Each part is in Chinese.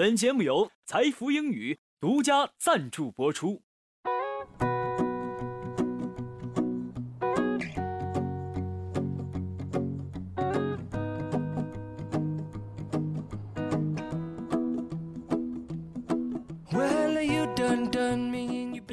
本节目由财富英语独家赞助播出。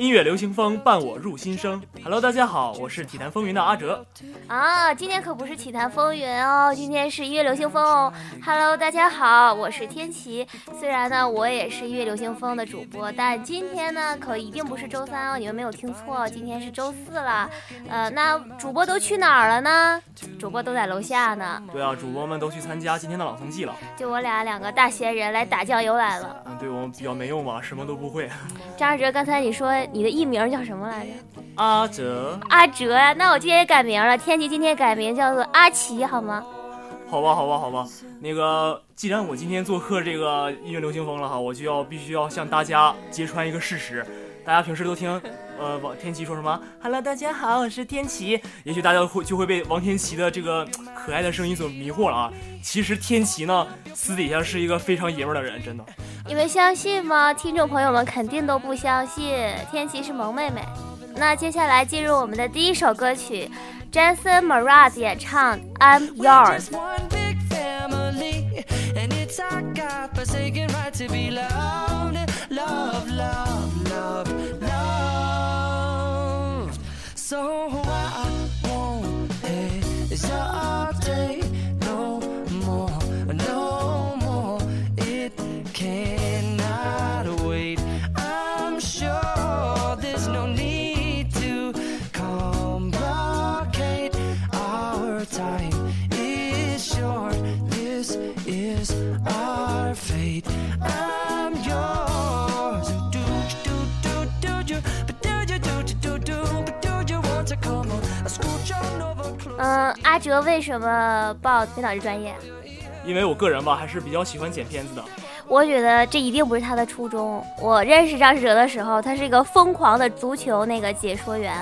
音乐流行风伴我入心声。Hello，大家好，我是体坛风云的阿哲。啊，今天可不是体坛风云哦，今天是音乐流行风哦。Hello，大家好，我是天琪。虽然呢，我也是音乐流行风的主播，但今天呢，可一定不是周三哦，你们没有听错，今天是周四了。呃，那主播都去哪儿了呢？主播都在楼下呢。对啊，主播们都去参加今天的朗诵季了。就我俩两个大闲人来打酱油来了。嗯，对我们比较没用嘛，什么都不会。张哲，刚才你说你的艺名叫什么来着？阿哲。阿哲呀，那我今天也改名了。天琪今天改名叫做阿奇，好吗？好吧，好吧，好吧。那个，既然我今天做客这个音乐流行风了哈，我就要必须要向大家揭穿一个事实。大家平时都听，呃，王天琪说什么？Hello，大家好，我是天琪。也许大家会就会被王天琪的这个可爱的声音所迷惑了啊。其实天琪呢，私底下是一个非常爷们的人，真的。你们相信吗？听众朋友们肯定都不相信，天琪是萌妹妹。那接下来进入我们的第一首歌曲，Jason Mraz 演唱《I'm Yours》。So I want it. 嗯，阿哲为什么报编导这专业？因为我个人吧，还是比较喜欢剪片子的。我觉得这一定不是他的初衷。我认识张世哲的时候，他是一个疯狂的足球那个解说员。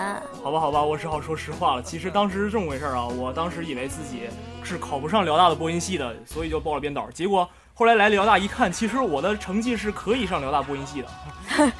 好吧，好吧，我只好说实话了。其实当时是这么回事啊，我当时以为自己是考不上辽大的播音系的，所以就报了编导。结果。后来来辽大一看，其实我的成绩是可以上辽大播音系的。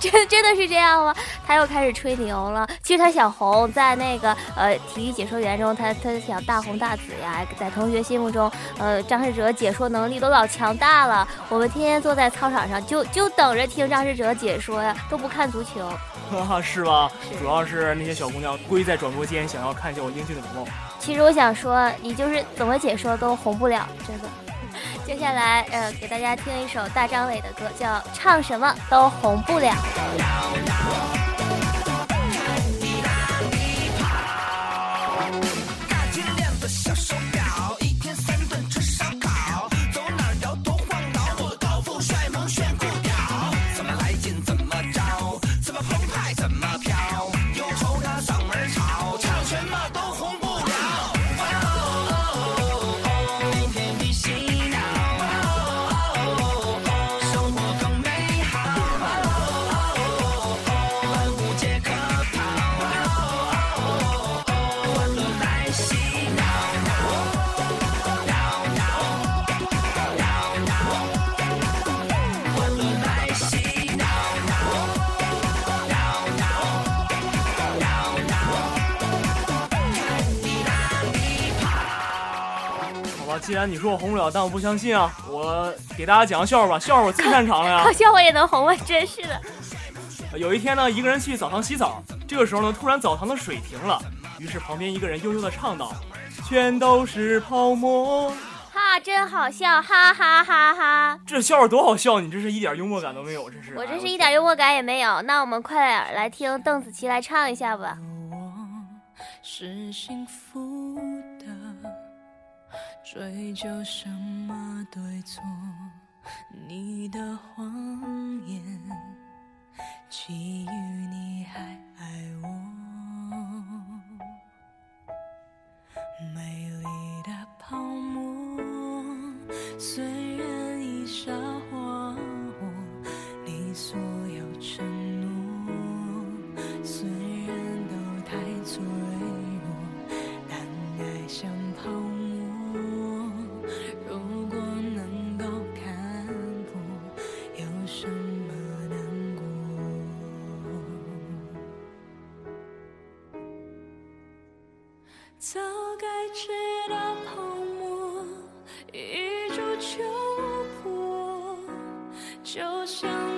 真真的是这样吗？他又开始吹牛了。其实他想红，在那个呃体育解说员中，他他想大红大紫呀。在同学心目中，呃张世哲解说能力都老强大了。我们天天坐在操场上，就就等着听张世哲解说呀，都不看足球。是吧？主要是那些小姑娘跪在转播间，想要看一下我英俊的容貌。其实我想说，你就是怎么解说都红不了，真的。接下来，呃，给大家听一首大张伟的歌，叫《唱什么都红不了》。既然你说我红不了，但我不相信啊！我给大家讲个笑话吧，笑话我最擅长了呀。笑话也能红啊？真是的。有一天呢，一个人去澡堂洗澡，这个时候呢，突然澡堂的水停了，于是旁边一个人悠悠的唱道：“全都是泡沫。”哈，真好笑，哈哈哈哈！这笑话多好笑，你这是一点幽默感都没有，这是。我这是一点幽默感也没有。那我们快点来听邓紫棋来唱一下吧。是幸福的。追究什么对错？你的谎言，基于早该知道泡沫一触就破就像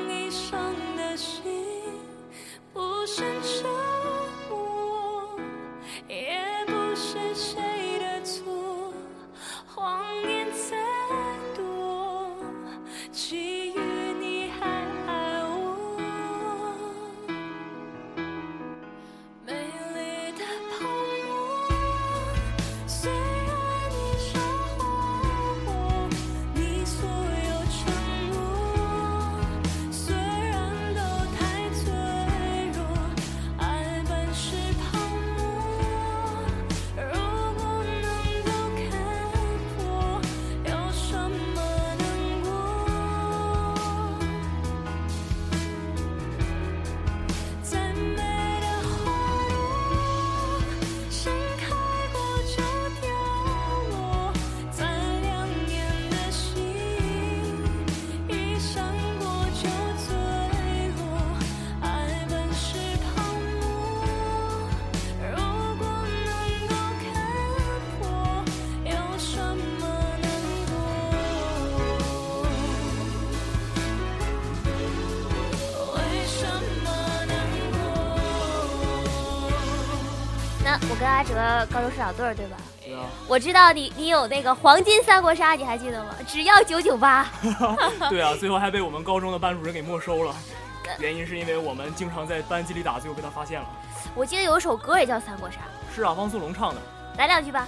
我跟阿哲高中是老对儿，对吧？对啊。我知道你，你有那个黄金三国杀，你还记得吗？只要九九八。对啊，最后还被我们高中的班主任给没收了，原因是因为我们经常在班级里打，最后被他发现了。我记得有一首歌也叫三国杀。是啊，汪苏泷唱的。来两句吧。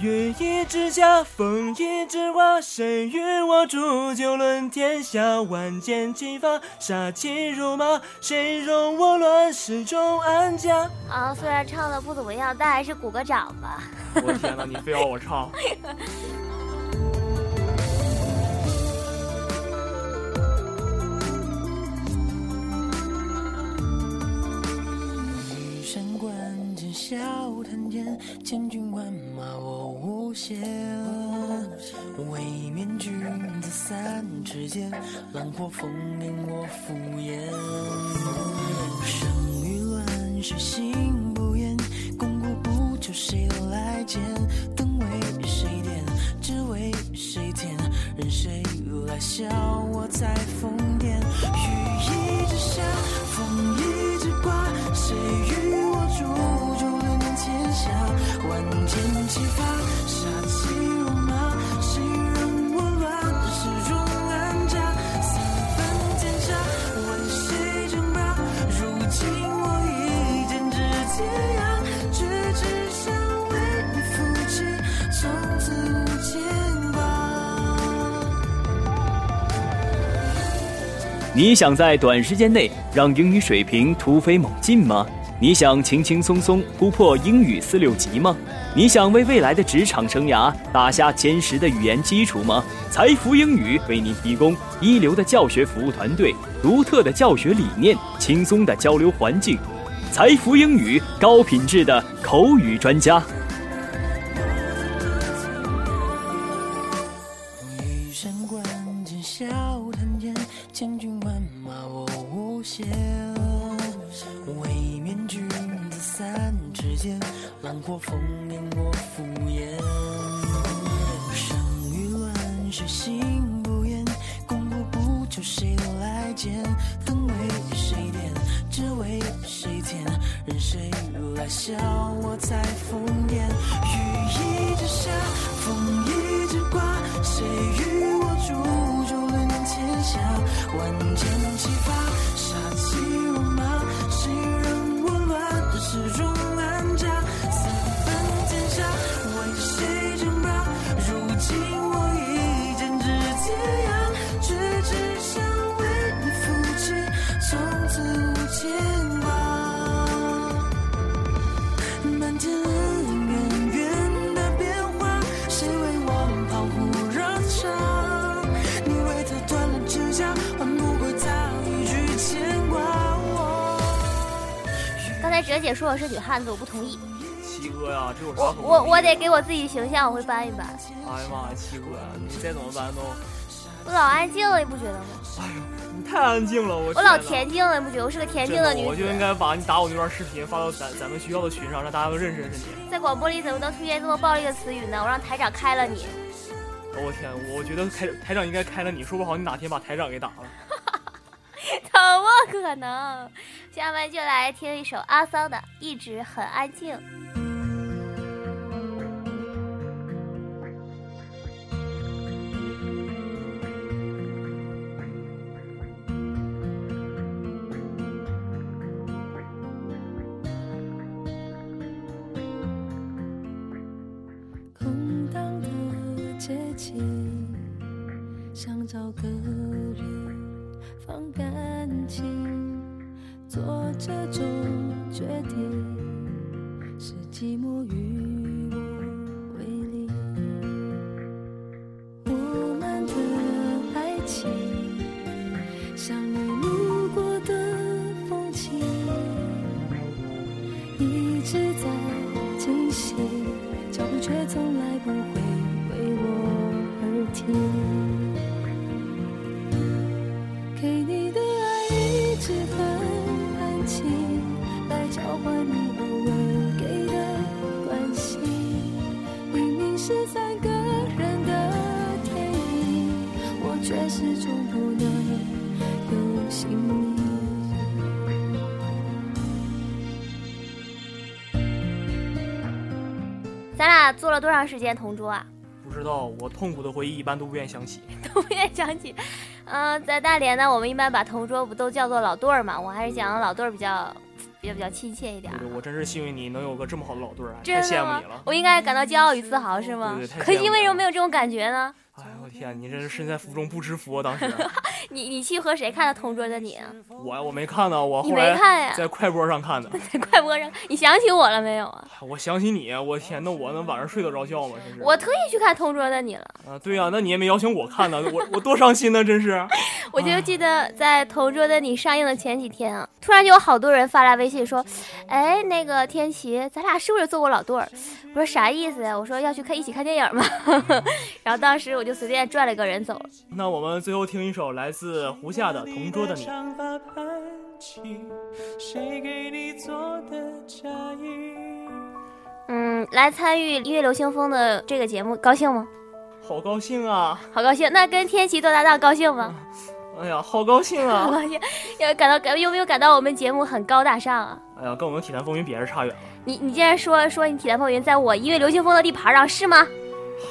月一之下，风一之华，谁与我煮酒论天下？万箭齐发，杀气如麻，谁容我乱世中安家？啊，虽然唱的不怎么样，但还是鼓个掌吧。我天哪，你非要我唱？笑谈千军万马我无限。未免君子三尺剑，浪火风铃我敷衍。生于乱世心你想在短时间内让英语水平突飞猛进吗？你想轻轻松松突破英语四六级吗？你想为未来的职场生涯打下坚实的语言基础吗？财富英语为您提供一流的教学服务团队、独特的教学理念、轻松的交流环境。财富英语，高品质的口语专家。让我在疯癫雨一直下风一直刮谁与我煮酒论天下万箭姐说我是女汉子，我不同意。七哥呀，这有啥？我我我得给我自己形象，我会搬一搬。哎呀妈呀，七哥，你再怎么搬都……我老安静了，你不觉得吗？哎呦，你太安静了，我我老恬静了，你不觉得？我是个恬静的女。我就应该把你打我那段视频发到咱咱们学校的群上，让大家都认识认识你。在广播里怎么能出现这么暴力的词语呢？我让台长开了你。我天，我觉得台台长应该开了你，说不好你哪天把台长给打了。怎么可能？下面就来听一首阿桑的《一直很安静》。空荡的街景，想找个人放感情，做这种决定，是寂寞与我为邻。我们的爱情，像你路过的风景，一直在进行。脚步却从来不会为我而停。咱俩做了多长时间同桌啊？不知道，我痛苦的回忆一般都不愿想起。都不愿想起。嗯、在大连呢，我们一般把同桌不都叫做老对儿嘛？我还是讲老对儿比较比较比较亲切一点儿。对我真是幸运你能有个这么好的老对儿，太真羡慕你了？。我应该感到骄傲与自豪是吗对对？可惜为什么没有这种感觉呢？哎呦我天，你这是身在福中不知福啊！当时 你你去和谁看的同桌的你啊？我我没看呢，我你后来没看呀？在快播上看的。在快播上，你想起我了没有啊？我想起你，我天，那我能晚上睡得着觉吗？真是。我特意去看同桌的你了，啊，对呀、那你也没邀请我看呢，我我多伤心呢，真是。我就记得在同桌的你上映的前几天啊，突然就有好多人发来微信说，哎，那个天琪，咱俩是不是做过老对儿？我说啥意思呀？我说要去看一起看电影吗？然后当时我就随便拽了一个人走了。那我们最后听一首来自胡夏的《同桌的你》。长发盘起，谁给你做的嫁衣？嗯，来参与音乐流行风的这个节目，高兴吗？好高兴啊！好高兴。那跟天琪做搭档高兴吗？哎呀，好高兴好啊！高兴。要感到感有没有感到我们节目很高大上啊？哎呀，跟我们体坛风云比还是差远了。你你竟然说说你体坛风云在我音乐流行风的地盘上是吗？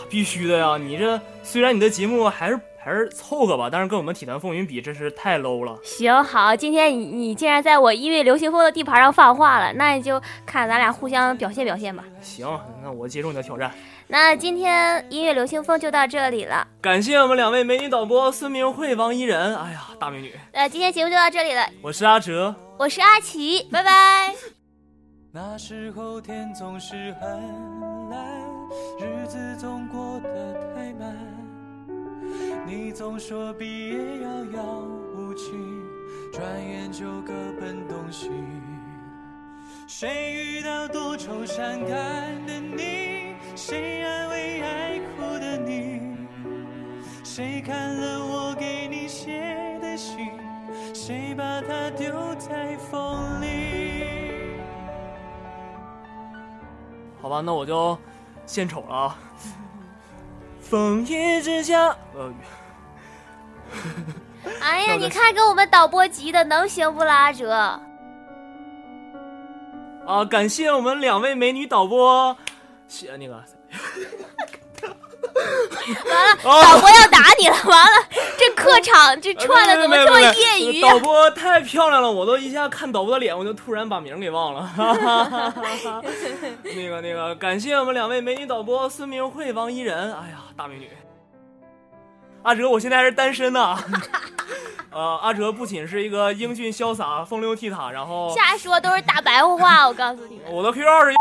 必须的呀！你这虽然你的节目还是还是凑合吧，但是跟我们体坛风云比，真是太 low 了。行好，今天你你竟然在我音乐流行风的地盘上放话了，那你就看咱俩互相表现表现吧。行，那我接受你的挑战。那今天音乐流行风就到这里了，感谢我们两位美女导播孙明慧、王怡人。哎呀，大美女！呃，今天节目就到这里了，我是阿哲，我是阿奇，拜拜。那时候天总是很蓝，日子总过得太慢。你总说毕业遥遥无期，转眼就各奔东西。谁遇到多愁善感的你？谁安慰爱哭的你？谁看了我给你写的信？谁把它丢在风里？好吧，那我就献丑了啊。风雨之下，呃，哎呀，你看给我们导播急的，能行不啦，阿哲？啊，感谢我们两位美女导播，谢那个 完了，导播要打你了，完了，这客场这串的怎么这么业余啊导播太漂亮了，我都一下看导播的脸，我就突然把名给忘了。那个那个，感谢我们两位美女导播孙明慧、王怡人，哎呀，大美女。阿哲，我现在还是单身呢。呃，阿哲不仅是一个英俊潇洒、风流倜傥，然后瞎说都是大白话，我告诉你们。我的 QQ 号是，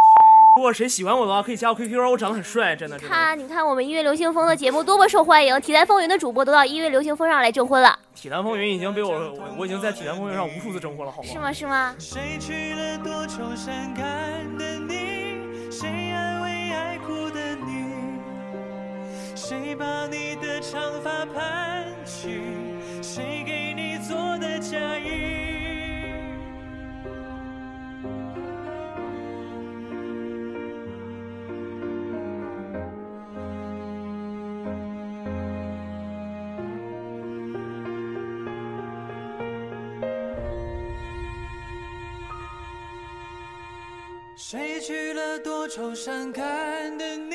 如果谁喜欢我的话，可以加我 QQ，我长得很帅，真的真的。看，你看我们音乐流行风的节目多么受欢迎，体坛风云的主播都到音乐流行风上来征婚了，体坛风云已经被我我我已经在体坛风云上无数次征婚了，好吗？是吗？是吗？谁娶了多愁善感的谁把你的长发盘起？谁给你做的嫁衣？谁娶了多愁善感的你？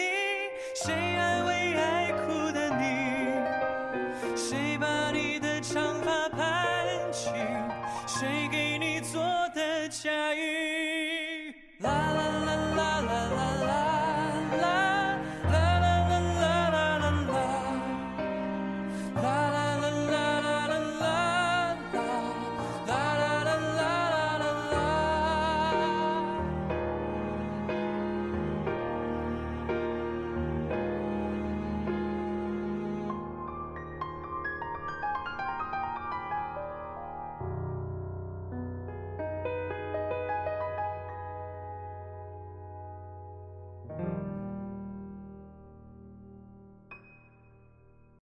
谁安慰爱哭